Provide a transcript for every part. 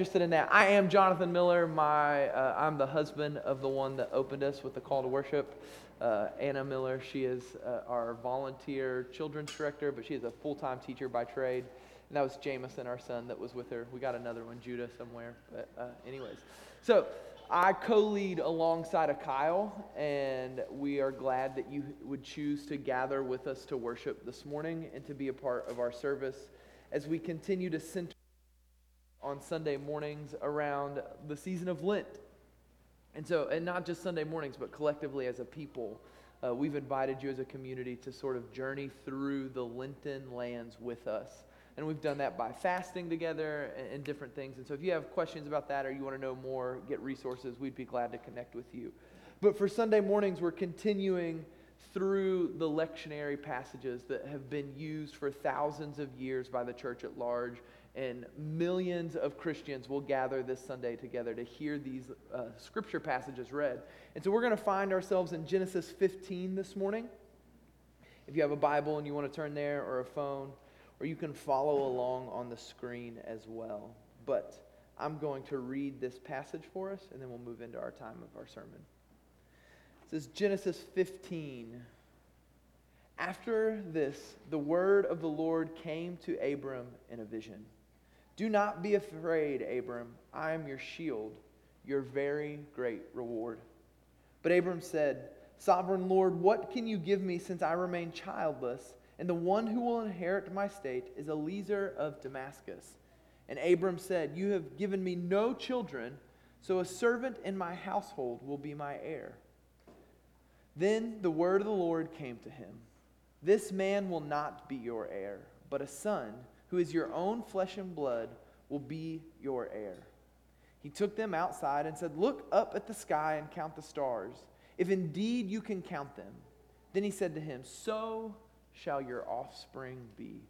interested in that. I am Jonathan Miller. My, uh, I'm the husband of the one that opened us with the call to worship. Uh, Anna Miller, she is uh, our volunteer children's director, but she is a full time teacher by trade. And that was Jameson, our son, that was with her. We got another one, Judah, somewhere. But, uh, anyways, so I co lead alongside of Kyle, and we are glad that you would choose to gather with us to worship this morning and to be a part of our service as we continue to center on Sunday mornings around the season of Lent. And so, and not just Sunday mornings, but collectively as a people, uh, we've invited you as a community to sort of journey through the Lenten lands with us. And we've done that by fasting together and, and different things. And so, if you have questions about that or you want to know more, get resources, we'd be glad to connect with you. But for Sunday mornings, we're continuing through the lectionary passages that have been used for thousands of years by the church at large and millions of Christians will gather this Sunday together to hear these uh, scripture passages read. And so we're going to find ourselves in Genesis 15 this morning. If you have a Bible and you want to turn there, or a phone, or you can follow along on the screen as well. But I'm going to read this passage for us, and then we'll move into our time of our sermon. It says Genesis 15. After this, the word of the Lord came to Abram in a vision. Do not be afraid, Abram. I am your shield, your very great reward. But Abram said, Sovereign Lord, what can you give me since I remain childless? And the one who will inherit my state is Eliezer of Damascus. And Abram said, You have given me no children, so a servant in my household will be my heir. Then the word of the Lord came to him This man will not be your heir, but a son who is your own flesh and blood, will be your heir. He took them outside and said, Look up at the sky and count the stars, if indeed you can count them. Then he said to him, So shall your offspring be.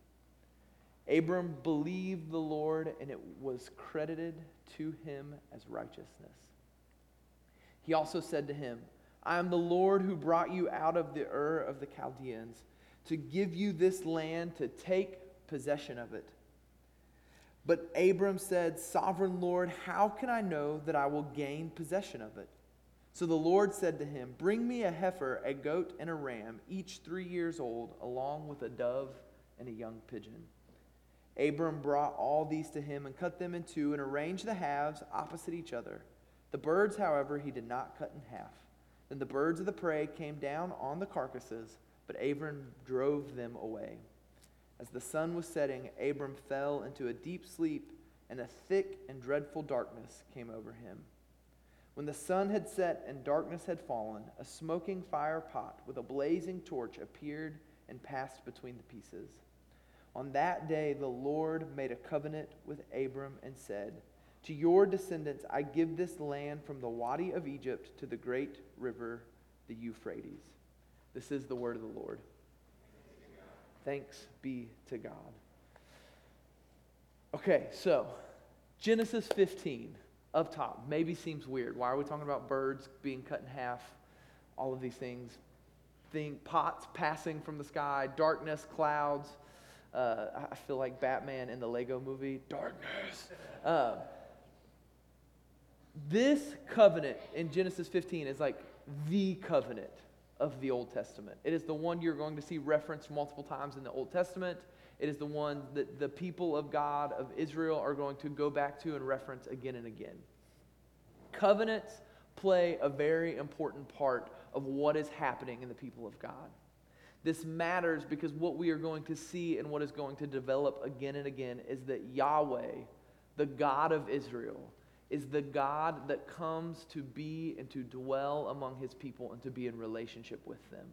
Abram believed the Lord, and it was credited to him as righteousness. He also said to him, I am the Lord who brought you out of the Ur of the Chaldeans to give you this land to take possession of it. But Abram said, Sovereign Lord, how can I know that I will gain possession of it? So the Lord said to him, Bring me a heifer, a goat, and a ram, each three years old, along with a dove and a young pigeon. Abram brought all these to him and cut them in two and arranged the halves opposite each other. The birds, however, he did not cut in half. Then the birds of the prey came down on the carcasses, but Abram drove them away. As the sun was setting, Abram fell into a deep sleep, and a thick and dreadful darkness came over him. When the sun had set and darkness had fallen, a smoking fire pot with a blazing torch appeared and passed between the pieces. On that day, the Lord made a covenant with Abram and said, To your descendants I give this land from the Wadi of Egypt to the great river, the Euphrates. This is the word of the Lord. Thanks be to God. Okay, so Genesis 15 up top maybe seems weird. Why are we talking about birds being cut in half? All of these things. Think pots passing from the sky, darkness, clouds. Uh, I feel like Batman in the Lego movie, darkness. Uh, this covenant in Genesis 15 is like the covenant of the Old Testament. It is the one you're going to see referenced multiple times in the Old Testament. It is the one that the people of God, of Israel, are going to go back to and reference again and again. Covenants play a very important part of what is happening in the people of God. This matters because what we are going to see and what is going to develop again and again is that Yahweh, the God of Israel, is the God that comes to be and to dwell among his people and to be in relationship with them.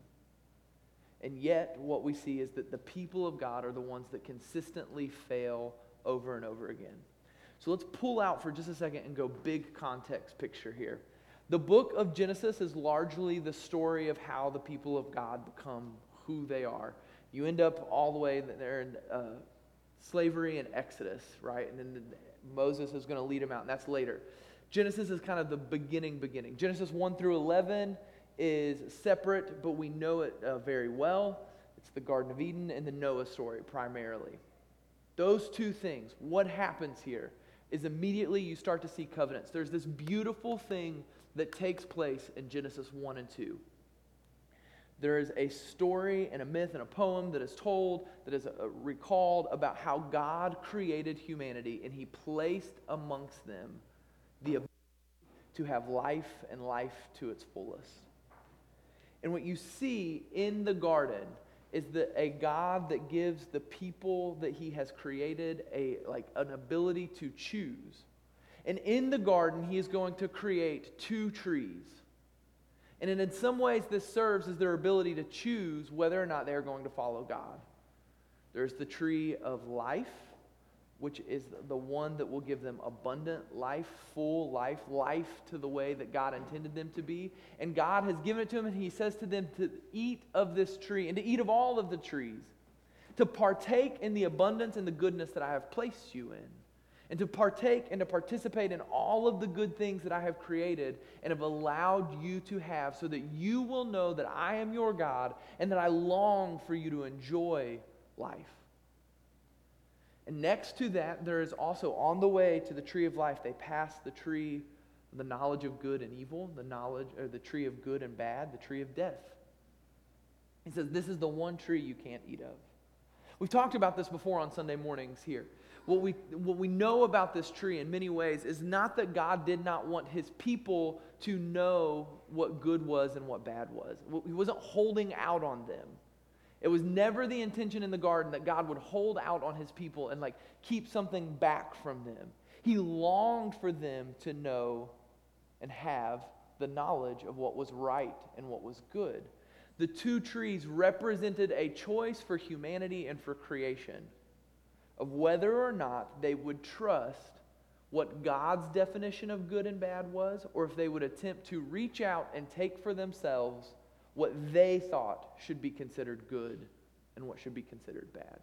And yet, what we see is that the people of God are the ones that consistently fail over and over again. So let's pull out for just a second and go big context picture here. The book of Genesis is largely the story of how the people of God become who they are. You end up all the way there in uh, slavery and Exodus, right? And then Moses is going to lead him out, and that's later. Genesis is kind of the beginning, beginning. Genesis 1 through 11 is separate, but we know it uh, very well. It's the Garden of Eden and the Noah story primarily. Those two things, what happens here? is immediately you start to see covenants. There's this beautiful thing that takes place in Genesis 1 and 2. There is a story and a myth and a poem that is told, that is uh, recalled about how God created humanity and he placed amongst them the ability to have life and life to its fullest. And what you see in the garden is that a God that gives the people that he has created a like an ability to choose. And in the garden he is going to create two trees. And in some ways this serves as their ability to choose whether or not they are going to follow God. There's the tree of life which is the one that will give them abundant life, full life, life to the way that God intended them to be. And God has given it to them, and He says to them to eat of this tree and to eat of all of the trees, to partake in the abundance and the goodness that I have placed you in, and to partake and to participate in all of the good things that I have created and have allowed you to have, so that you will know that I am your God and that I long for you to enjoy life. And next to that, there is also on the way to the tree of life, they pass the tree the knowledge of good and evil, the knowledge or the tree of good and bad, the tree of death. He says, This is the one tree you can't eat of. We've talked about this before on Sunday mornings here. What we, what we know about this tree in many ways is not that God did not want his people to know what good was and what bad was. He wasn't holding out on them. It was never the intention in the garden that God would hold out on his people and like keep something back from them. He longed for them to know and have the knowledge of what was right and what was good. The two trees represented a choice for humanity and for creation of whether or not they would trust what God's definition of good and bad was, or if they would attempt to reach out and take for themselves what they thought should be considered good and what should be considered bad.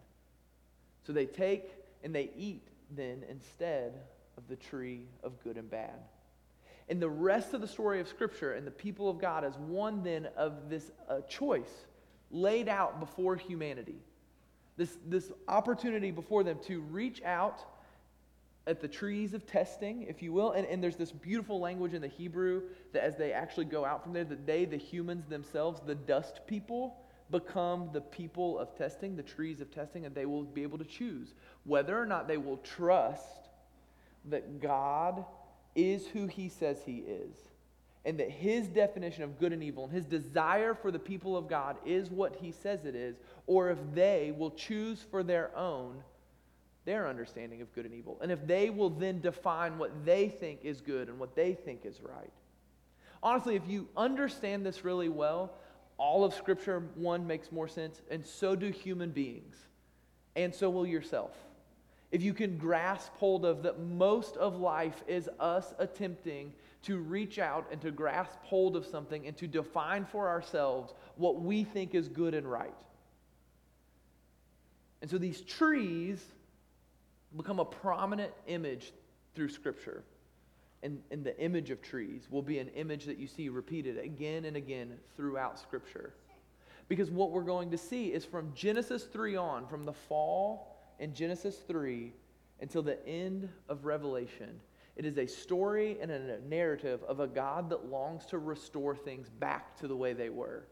So they take and they eat then instead of the tree of good and bad. And the rest of the story of Scripture and the people of God is one then of this uh, choice laid out before humanity. This, this opportunity before them to reach out at the trees of testing, if you will. And, and there's this beautiful language in the Hebrew that as they actually go out from there, that they, the humans themselves, the dust people, become the people of testing, the trees of testing, and they will be able to choose whether or not they will trust that God is who he says he is. And that his definition of good and evil and his desire for the people of God is what he says it is, or if they will choose for their own their understanding of good and evil. And if they will then define what they think is good and what they think is right. Honestly, if you understand this really well, all of Scripture, one, makes more sense, and so do human beings. And so will yourself. If you can grasp hold of that most of life is us attempting to reach out and to grasp hold of something and to define for ourselves what we think is good and right. And so these trees become a prominent image through Scripture. And, and the image of trees will be an image that you see repeated again and again throughout Scripture. Because what we're going to see is from Genesis 3 on, from the fall in Genesis 3 until the end of Revelation, it is a story and a narrative of a God that longs to restore things back to the way they were.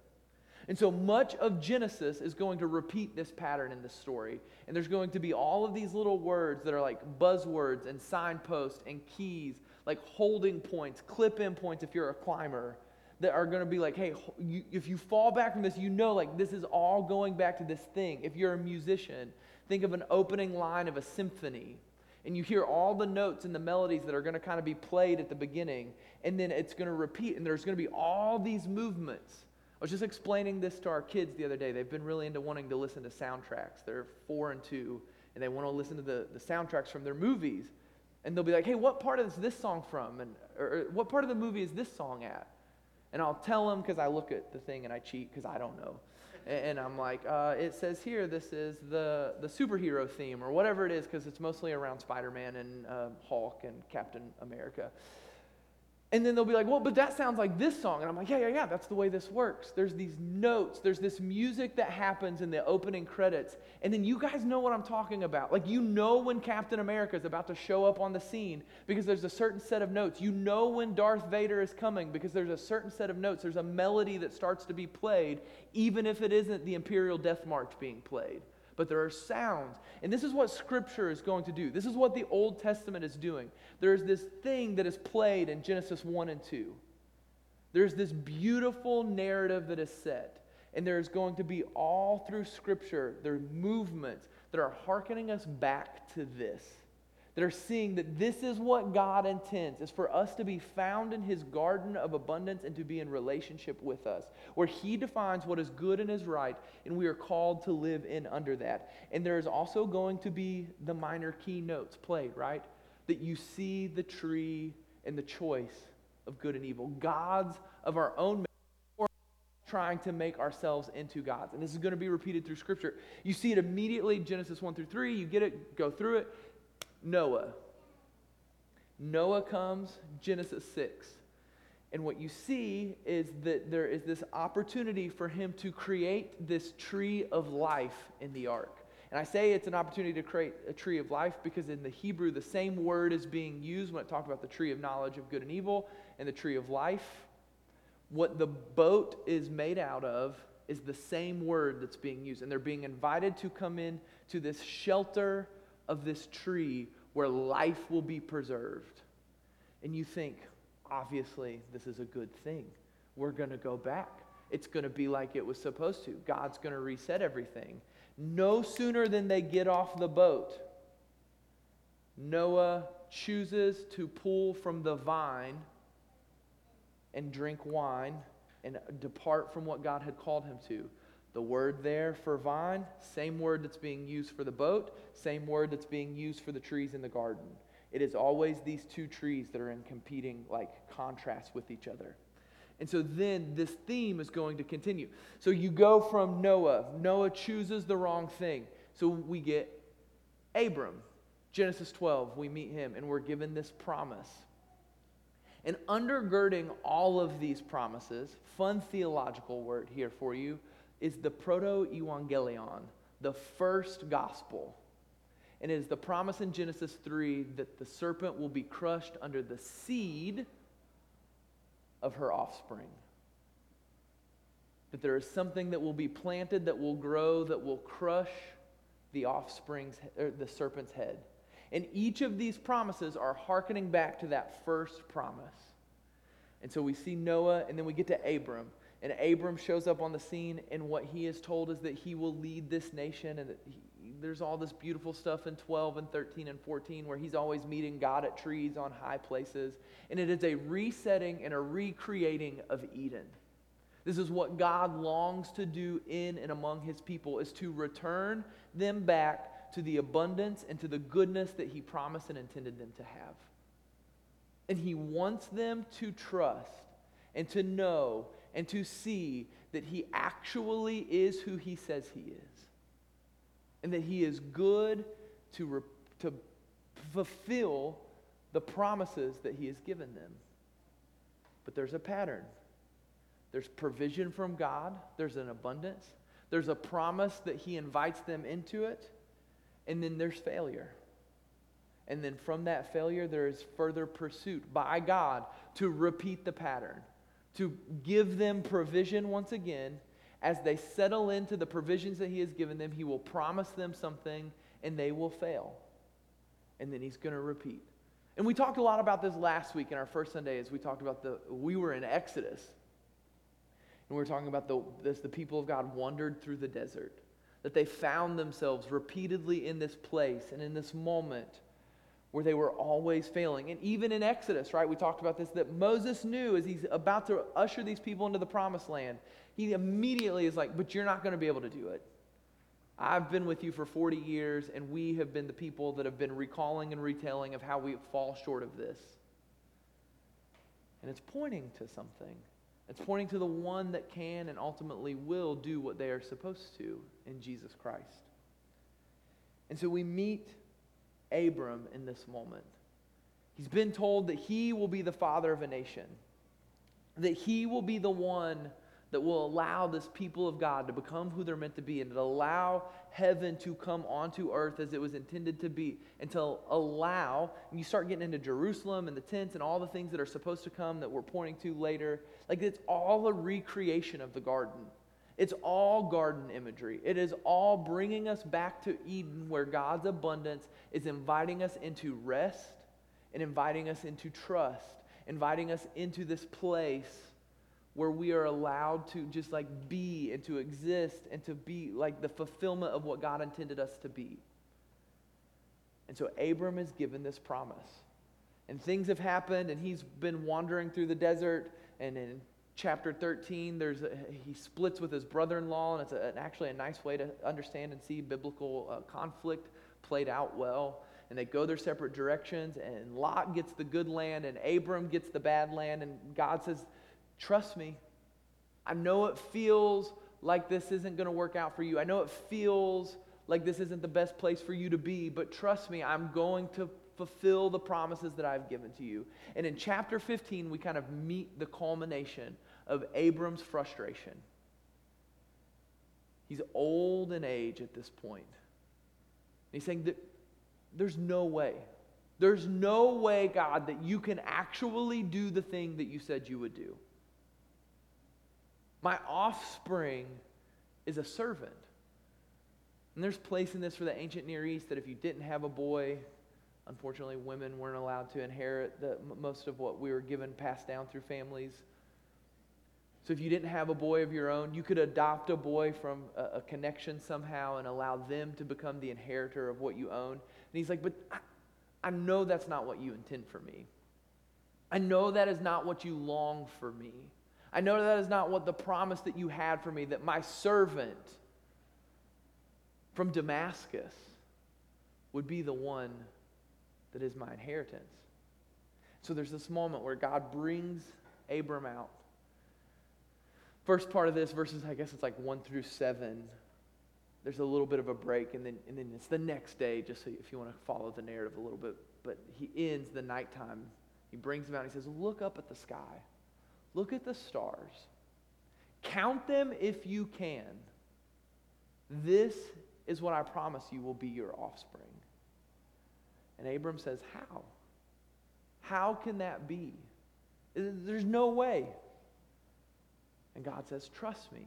And so much of Genesis is going to repeat this pattern in this story. And there's going to be all of these little words that are like buzzwords and signposts and keys, like holding points, clip in points if you're a climber, that are going to be like, hey, you, if you fall back from this, you know, like this is all going back to this thing. If you're a musician, think of an opening line of a symphony. And you hear all the notes and the melodies that are going to kind of be played at the beginning, and then it's going to repeat, and there's going to be all these movements I was just explaining this to our kids the other day. They've been really into wanting to listen to soundtracks. They're four and two, and they want to listen to the, the soundtracks from their movies. And they'll be like, hey, what part of this, this song from? And, or, or what part of the movie is this song at? And I'll tell them because I look at the thing and I cheat because I don't know. And, I'm like, uh, it says here this is the, the superhero theme or whatever it is because it's mostly around Spider Man and uh, Hulk and Captain America. And then they'll be like, well, but that sounds like this song. And I'm like, yeah, yeah, yeah, that's the way this works. There's these notes, there's this music that happens in the opening credits. And then you guys know what I'm talking about. Like, you know when Captain America is about to show up on the scene because there's a certain set of notes. You know when Darth Vader is coming because there's a certain set of notes. There's a melody that starts to be played, even if it isn't the Imperial Death March being played but there are sounds. And this is what Scripture is going to do. This is what the Old Testament is doing. There's this thing that is played in Genesis 1 and 2. There's this beautiful narrative that is set. And there's going to be all through Scripture, there are movements that are hearkening us back to this that are seeing that this is what God intends is for us to be found in his garden of abundance and to be in relationship with us where he defines what is good and is right and we are called to live in under that and there is also going to be the minor key notes played right that you see the tree and the choice of good and evil gods of our own trying to make ourselves into gods. And this is going to be repeated through Scripture. You see it immediately, Genesis 1 through 3. You get it, go through it. Noah. Noah comes, Genesis 6. And what you see is that there is this opportunity for him to create this tree of life in the ark. And I say it's an opportunity to create a tree of life because in the Hebrew, the same word is being used when it talks about the tree of knowledge of good and evil and the tree of life. What the boat is made out of is the same word that's being used. And they're being invited to come in to this shelter of this tree where life will be preserved. And you think, obviously, this is a good thing. We're going to go back. It's going to be like it was supposed to. God's going to reset everything. No sooner than they get off the boat, Noah chooses to pull from the vine and drink wine and depart from what God had called him to. The word there for vine, same word that's being used for the boat, same word that's being used for the trees in the garden. It is always these two trees that are in competing, like, contrast with each other. And so then this theme is going to continue. So you go from Noah. Noah chooses the wrong thing. So we get Abram. Genesis 12, we meet him, and we're given this promise. And undergirding all of these promises, fun theological word here for you, is the proto evangelion, the first gospel. And it is the promise in Genesis 3 that the serpent will be crushed under the seed of her offspring. That there is something that will be planted, that will grow, that will crush the offspring's, or the serpent's head. And each of these promises are hearkening back to that first promise. And so we see Noah, and then we get to Abram. And Abram shows up on the scene, and what he is told is that he will lead this nation. And he, there's all this beautiful stuff in 12 and 13 and 14 where he's always meeting God at trees on high places. And it is a resetting and a recreating of Eden. This is what God longs to do in and among his people is to return them back to the abundance and to the goodness that he promised and intended them to have. And he wants them to trust and to know and to see that he actually is who he says he is. And that he is good to, re- to fulfill the promises that he has given them. But there's a pattern. There's provision from God, there's an abundance, there's a promise that he invites them into it, and then there's failure. And then from that failure, there is further pursuit by God to repeat the pattern to give them provision once again. As they settle into the provisions that He has given them, He will promise them something and they will fail. And then He's going to repeat. And we talked a lot about this last week in our first Sunday as we talked about the, we were in Exodus. And we were talking about the, this, the people of God wandered through the desert, that they found themselves repeatedly in this place and in this moment where they were always failing. And even in Exodus, right, we talked about this, that Moses knew as he's about to usher these people into the promised land, he immediately is like, But you're not going to be able to do it. I've been with you for 40 years, and we have been the people that have been recalling and retelling of how we fall short of this. And it's pointing to something. It's pointing to the one that can and ultimately will do what they are supposed to in Jesus Christ. And so we meet Abram in this moment. He's been told that he will be the father of a nation, that he will be the one that will allow this people of God to become who they're meant to be and to allow heaven to come onto earth as it was intended to be and to allow, and you start getting into Jerusalem and the tents and all the things that are supposed to come that we're pointing to later. Like it's all a recreation of the garden. It's all garden imagery. It is all bringing us back to Eden where God's abundance is inviting us into rest and inviting us into trust, inviting us into this place where we are allowed to just like be and to exist and to be like the fulfillment of what God intended us to be. And so Abram is given this promise. And things have happened, and he's been wandering through the desert. And in chapter 13, there's a, he splits with his brother in law, and it's a, actually a nice way to understand and see biblical uh, conflict played out well. And they go their separate directions, and Lot gets the good land, and Abram gets the bad land. And God says, Trust me. I know it feels like this isn't going to work out for you. I know it feels like this isn't the best place for you to be, but trust me, I'm going to fulfill the promises that I've given to you. And in chapter 15, we kind of meet the culmination of Abram's frustration. He's old in age at this point. he's saying that there's no way. There's no way, God, that you can actually do the thing that you said you would do. My offspring is a servant. And there's place in this for the ancient Near East that if you didn't have a boy, unfortunately, women weren't allowed to inherit the, most of what we were given passed down through families. So if you didn't have a boy of your own, you could adopt a boy from a, a connection somehow and allow them to become the inheritor of what you own. And he's like, but I, I know that's not what you intend for me. I know that is not what you long for me. I know that is not what the promise that you had for me, that my servant from Damascus would be the one that is my inheritance. So there's this moment where God brings Abram out. First part of this, verses, I guess it's like one through seven. There's a little bit of a break, and then, and then it's the next day, just so if you want to follow the narrative a little bit. But he ends the nighttime. He brings him out and he says, Look up at the sky. Look at the stars. Count them if you can. This is what I promise you will be your offspring. And Abram says, How? How can that be? There's no way. And God says, Trust me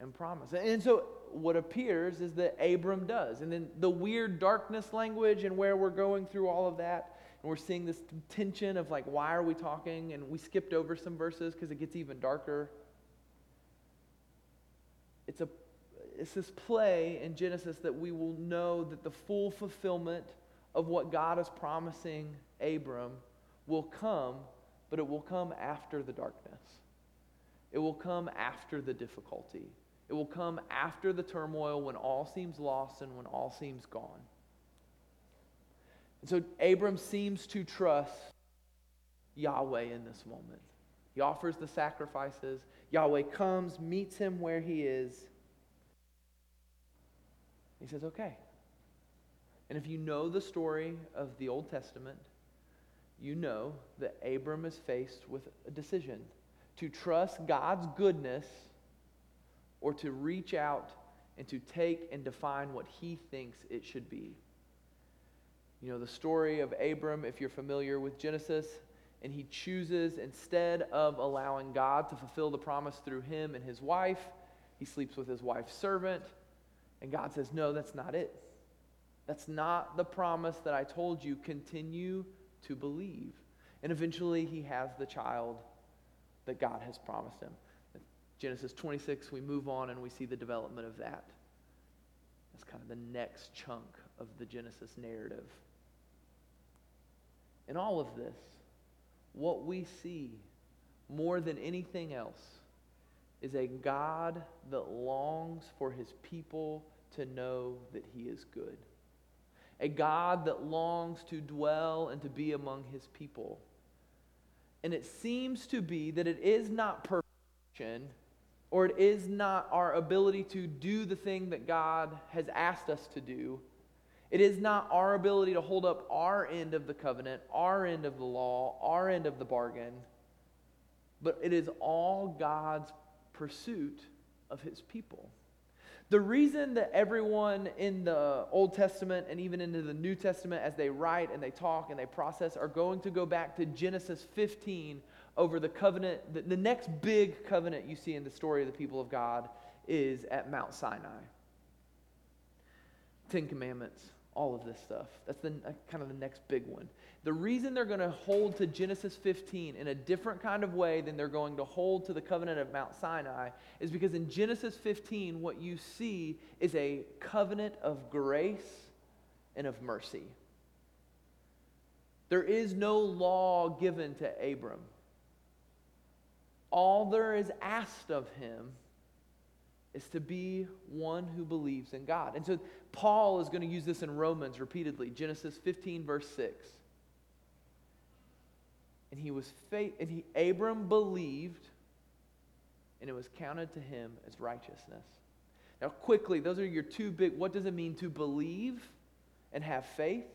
and promise. And so what appears is that Abram does. And then the weird darkness language and where we're going through all of that and we're seeing this tension of like, why are we talking? And we skipped over some verses because it gets even darker. It's, a, it's this play in Genesis that we will know that the full fulfillment of what God is promising Abram will come, but it will come after the darkness. It will come after the difficulty. It will come after the turmoil when all seems lost and when all seems gone. And so Abram seems to trust Yahweh in this moment. He offers the sacrifices. Yahweh comes, meets him where he is. He says, okay. And if you know the story of the Old Testament, you know that Abram is faced with a decision to trust God's goodness or to reach out and to take and define what he thinks it should be. You know the story of Abram, if you're familiar with Genesis, and he chooses, instead of allowing God to fulfill the promise through him and his wife, he sleeps with his wife's servant. And God says, No, that's not it. That's not the promise that I told you. Continue to believe. And eventually he has the child that God has promised him. Genesis 26, we move on and we see the development of that. That's kind of the next chunk of the Genesis narrative. In all of this, what we see more than anything else is a God that longs for his people to know that he is good. A God that longs to dwell and to be among his people. And it seems to be that it is not perfection or it is not our ability to do the thing that God has asked us to do It is not our ability to hold up our end of the covenant, our end of the law, our end of the bargain, but it is all God's pursuit of his people. The reason that everyone in the Old Testament and even into the New Testament, as they write and they talk and they process, are going to go back to Genesis 15 over the covenant, the, the next big covenant you see in the story of the people of God is at Mount Sinai. Ten Commandments, all of this stuff. That's the, uh, kind of the next big one. The reason they're going to hold to Genesis 15 in a different kind of way than they're going to hold to the covenant of Mount Sinai is because in Genesis 15, what you see is a covenant of grace and of mercy. There is no law given to Abram. All there is asked of him is to be one who believes in God. And so Paul is going to use this in Romans repeatedly. Genesis 15, verse 6 and he was faith and he Abram believed and it was counted to him as righteousness. Now quickly, those are your two big what does it mean to believe and have faith?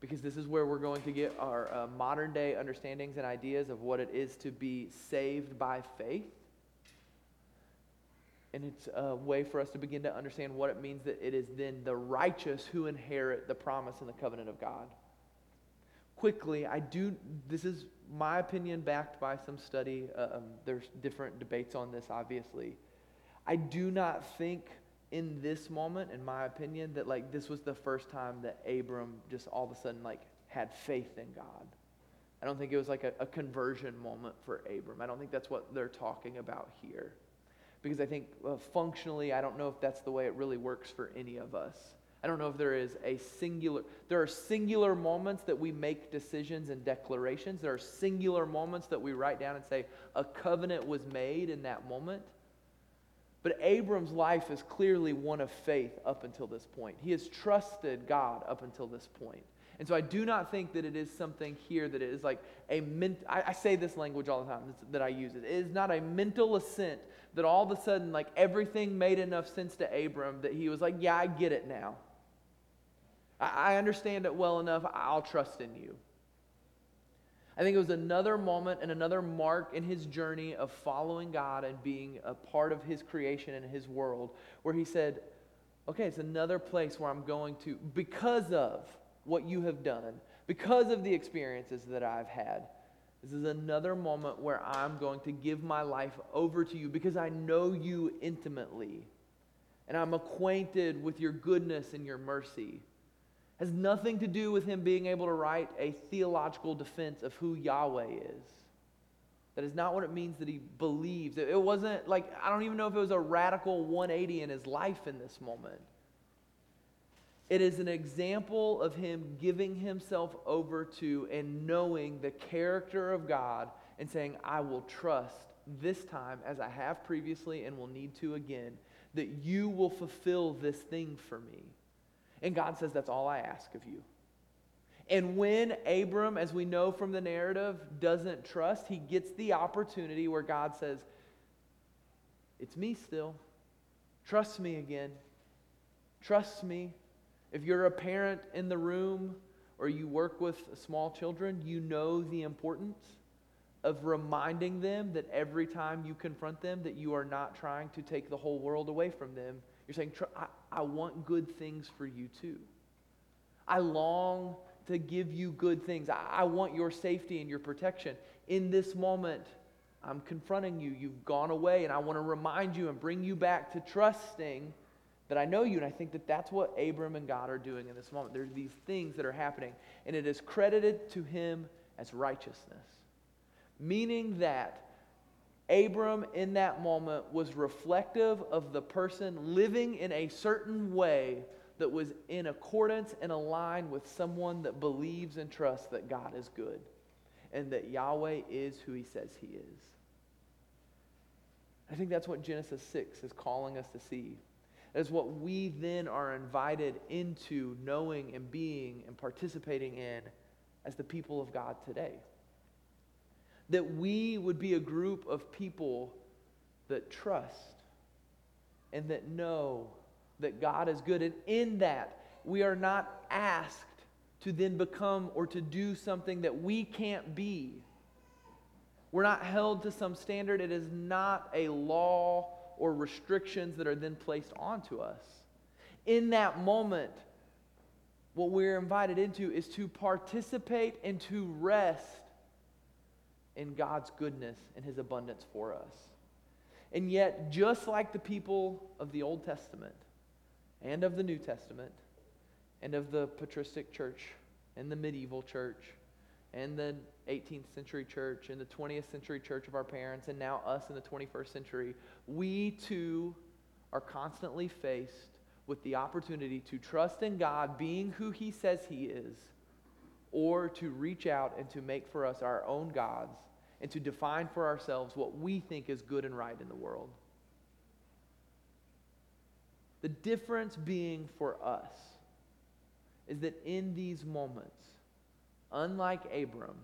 Because this is where we're going to get our uh, modern day understandings and ideas of what it is to be saved by faith. And it's a way for us to begin to understand what it means that it is then the righteous who inherit the promise and the covenant of God quickly, I do, this is my opinion backed by some study. Uh, um, there's different debates on this, obviously. I do not think in this moment, in my opinion, that like this was the first time that Abram just all of a sudden like had faith in God. I don't think it was like a, a conversion moment for Abram. I don't think that's what they're talking about here. Because I think uh, functionally, I don't know if that's the way it really works for any of us. I don't know if there is a singular, there are singular moments that we make decisions and declarations. There are singular moments that we write down and say, a covenant was made in that moment. But Abram's life is clearly one of faith up until this point. He has trusted God up until this point. And so I do not think that it is something here that it is like a ment. I, I say this language all the time that I use it. It is not a mental assent that all of a sudden, like everything made enough sense to Abram that he was like, yeah, I get it now. I, understand it well enough. I'll trust in you. I think it was another moment and another mark in his journey of following God and being a part of his creation and his world where he said, Okay, it's another place where I'm going to, because of what you have done, because of the experiences that I've had. This is another moment where I'm going to give my life over to you because I know you intimately and I'm acquainted with your goodness and your mercy has nothing to do with him being able to write a theological defense of who Yahweh is. That is not what it means that he believes. It wasn't like, I don't even know if it was a radical 180 in his life in this moment. It is an example of him giving himself over to and knowing the character of God and saying, I will trust this time, as I have previously and will need to again, that you will fulfill this thing for me. And God says, That's all I ask of you. And when Abram, as we know from the narrative, doesn't trust, he gets the opportunity where God says, It's me still. Trust me again. Trust me. If you're a parent in the room or you work with small children, you know the importance of reminding them that every time you confront them that you are not trying to take the whole world away from them you're saying, I, I want good things for you too. I long to give you good things. I, I want your safety and your protection. In this moment, I'm confronting you. You've gone away, and I want to remind you and bring you back to trusting that I know you. And I think that that's what Abram and God are doing in this moment. There's these things that are happening, and it is credited to him as righteousness, meaning that Abram in that moment was reflective of the person living in a certain way that was in accordance and aligned with someone that believes and trusts that God is good and that Yahweh is who he says he is. I think that's what Genesis 6 is calling us to see. Is what we then are invited into knowing and being and participating in as the people of God today that we would be a group of people that trust and that know that God is good. And in that, we are not asked to then become or to do something that we can't be. We're not held to some standard. It is not a law or restrictions that are then placed onto us. In that moment, what we're invited into is to participate and to rest in God's goodness and His abundance for us. And yet, just like the people of the Old Testament and of the New Testament and of the patristic church and the medieval church and the 18th century church and the 20th century church of our parents and now us in the 21st century, we too are constantly faced with the opportunity to trust in God being who He says He is, or to reach out and to make for us our own gods and to define for ourselves what we think is good and right in the world. The difference being for us is that in these moments, unlike Abram,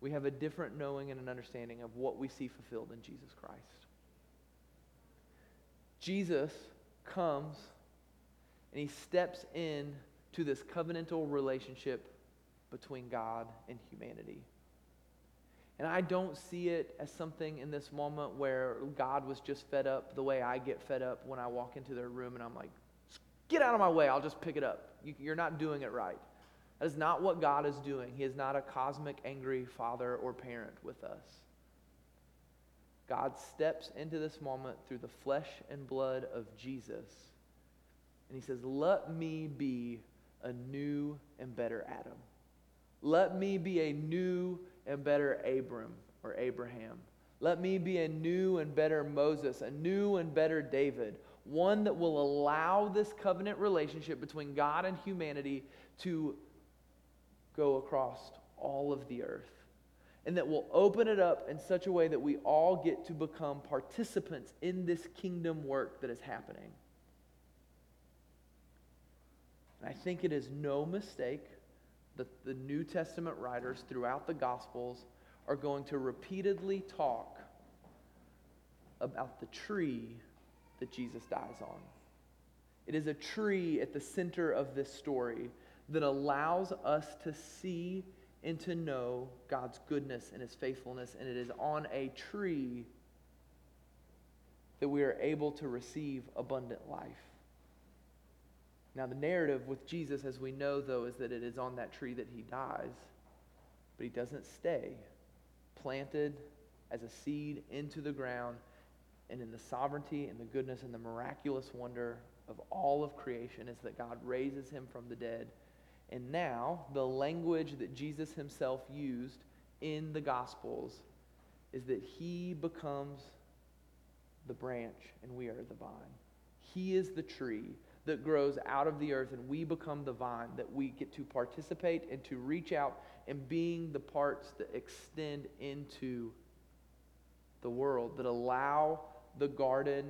we have a different knowing and an understanding of what we see fulfilled in Jesus Christ. Jesus comes and he steps in to this covenantal relationship between God and humanity. And I don't see it as something in this moment where God was just fed up the way I get fed up when I walk into their room and I'm like, get out of my way, I'll just pick it up. You're not doing it right. That is not what God is doing. He is not a cosmic, angry father or parent with us. God steps into this moment through the flesh and blood of Jesus. And he says, Let me be a new and better Adam. Let me be a new and better Abram or Abraham. Let me be a new and better Moses, a new and better David, one that will allow this covenant relationship between God and humanity to go across all of the earth and that will open it up in such a way that we all get to become participants in this kingdom work that is happening. And I think it is no mistake that the New Testament writers throughout the Gospels are going to repeatedly talk about the tree that Jesus dies on. It is a tree at the center of this story that allows us to see and to know God's goodness and his faithfulness. And it is on a tree that we are able to receive abundant life. Now, the narrative with Jesus, as we know, though, is that it is on that tree that he dies, but he doesn't stay. Planted as a seed into the ground, and in the sovereignty and the goodness and the miraculous wonder of all of creation is that God raises him from the dead and now, the language that Jesus himself used in the Gospels is that he becomes the branch and we are the vine. He is the tree that grows out of the earth, and we become the vine that we get to participate and to reach out and being the parts that extend into the world, that allow the garden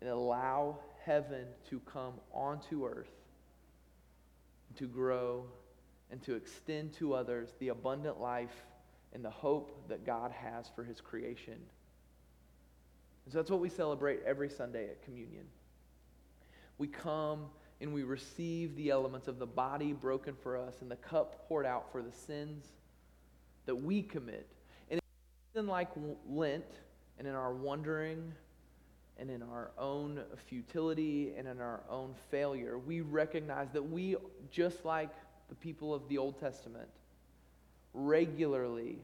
and allow heaven to come onto earth to grow and to extend to others the abundant life and the hope that God has for his creation. And so that's what we celebrate every Sunday at communion. We come and we receive the elements of the body broken for us and the cup poured out for the sins that we commit. And in like Lent and in our wandering and in our own futility and in our own failure, we recognize that we, just like the people of the Old Testament, regularly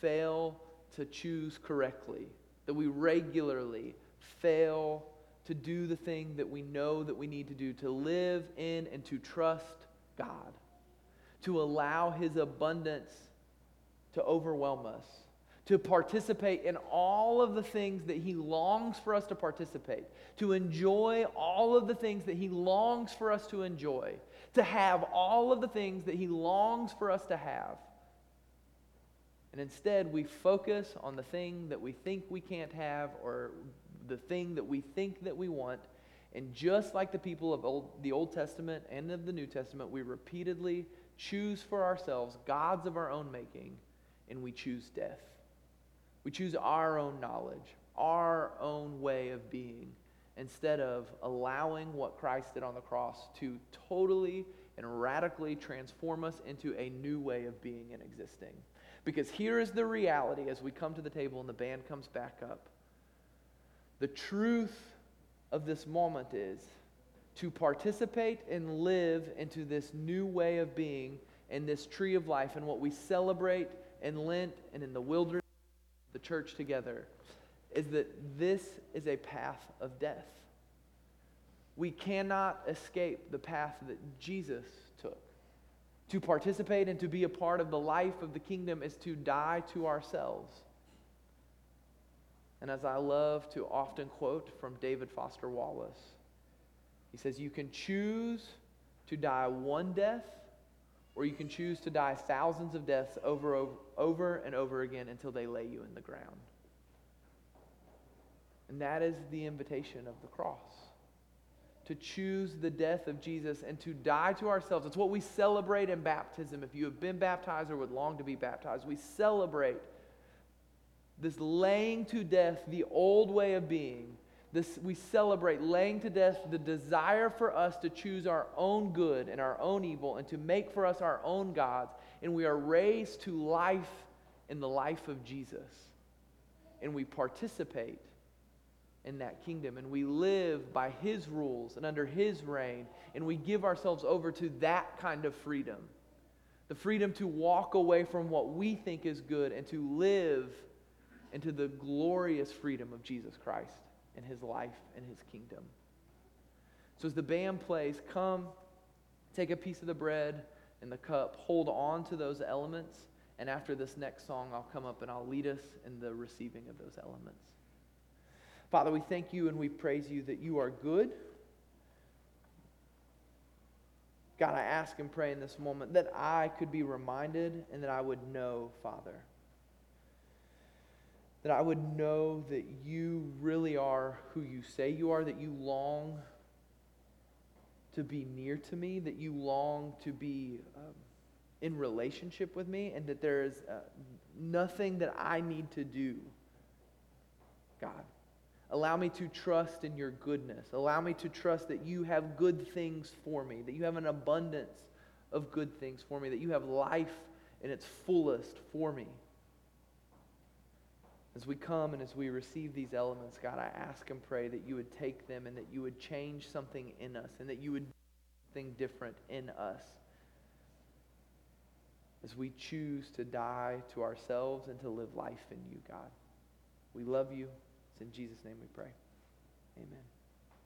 fail to choose correctly, that we regularly fail to do the thing that we know that we need to do, to live in and to trust God, to allow His abundance to overwhelm us to participate in all of the things that He longs for us to participate, to enjoy all of the things that He longs for us to enjoy, to have all of the things that He longs for us to have. And instead, we focus on the thing that we think we can't have or the thing that we think that we want. And just like the people of old, the Old Testament and of the New Testament, we repeatedly choose for ourselves gods of our own making, and we choose death. We choose our own knowledge, our own way of being, instead of allowing what Christ did on the cross to totally and radically transform us into a new way of being and existing. Because here is the reality as we come to the table and the band comes back up. The truth of this moment is to participate and live into this new way of being in this tree of life and what we celebrate in Lent and in the wilderness, the church together, is that this is a path of death. We cannot escape the path that Jesus took. To participate and to be a part of the life of the kingdom is to die to ourselves. And as I love to often quote from David Foster Wallace, he says, You can choose to die one death, or you can choose to die thousands of deaths over, over, over and over again until they lay you in the ground. And that is the invitation of the cross to choose the death of Jesus and to die to ourselves. It's what we celebrate in baptism. If you have been baptized or would long to be baptized, we celebrate this laying to death the old way of being. This, we celebrate laying to death the desire for us to choose our own good and our own evil and to make for us our own gods. And we are raised to life in the life of Jesus. And we participate in that kingdom. And we live by His rules and under His reign. And we give ourselves over to that kind of freedom the freedom to walk away from what we think is good and to live into the glorious freedom of Jesus Christ and His life and His kingdom. So as the band plays, come, take a piece of the bread and the cup, hold on to those elements. And after this next song, I'll come up and I'll lead us in the receiving of those elements. Father, we thank you and we praise you that you are good. God, I ask and pray in this moment that I could be reminded and that I would know, Father. That I would know that you really are who you say you are, that you long to be near to me, that you long to be um, in relationship with me, and that there is uh, nothing that I need to do, God Allow me to trust in your goodness. Allow me to trust that you have good things for me, that you have an abundance of good things for me, that you have life in its fullest for me. As we come and as we receive these elements, God, I ask and pray that you would take them and that you would change something in us and that you would do something different in us as we choose to die to ourselves and to live life in you, God. We love you. It's in Jesus' name we pray. Amen.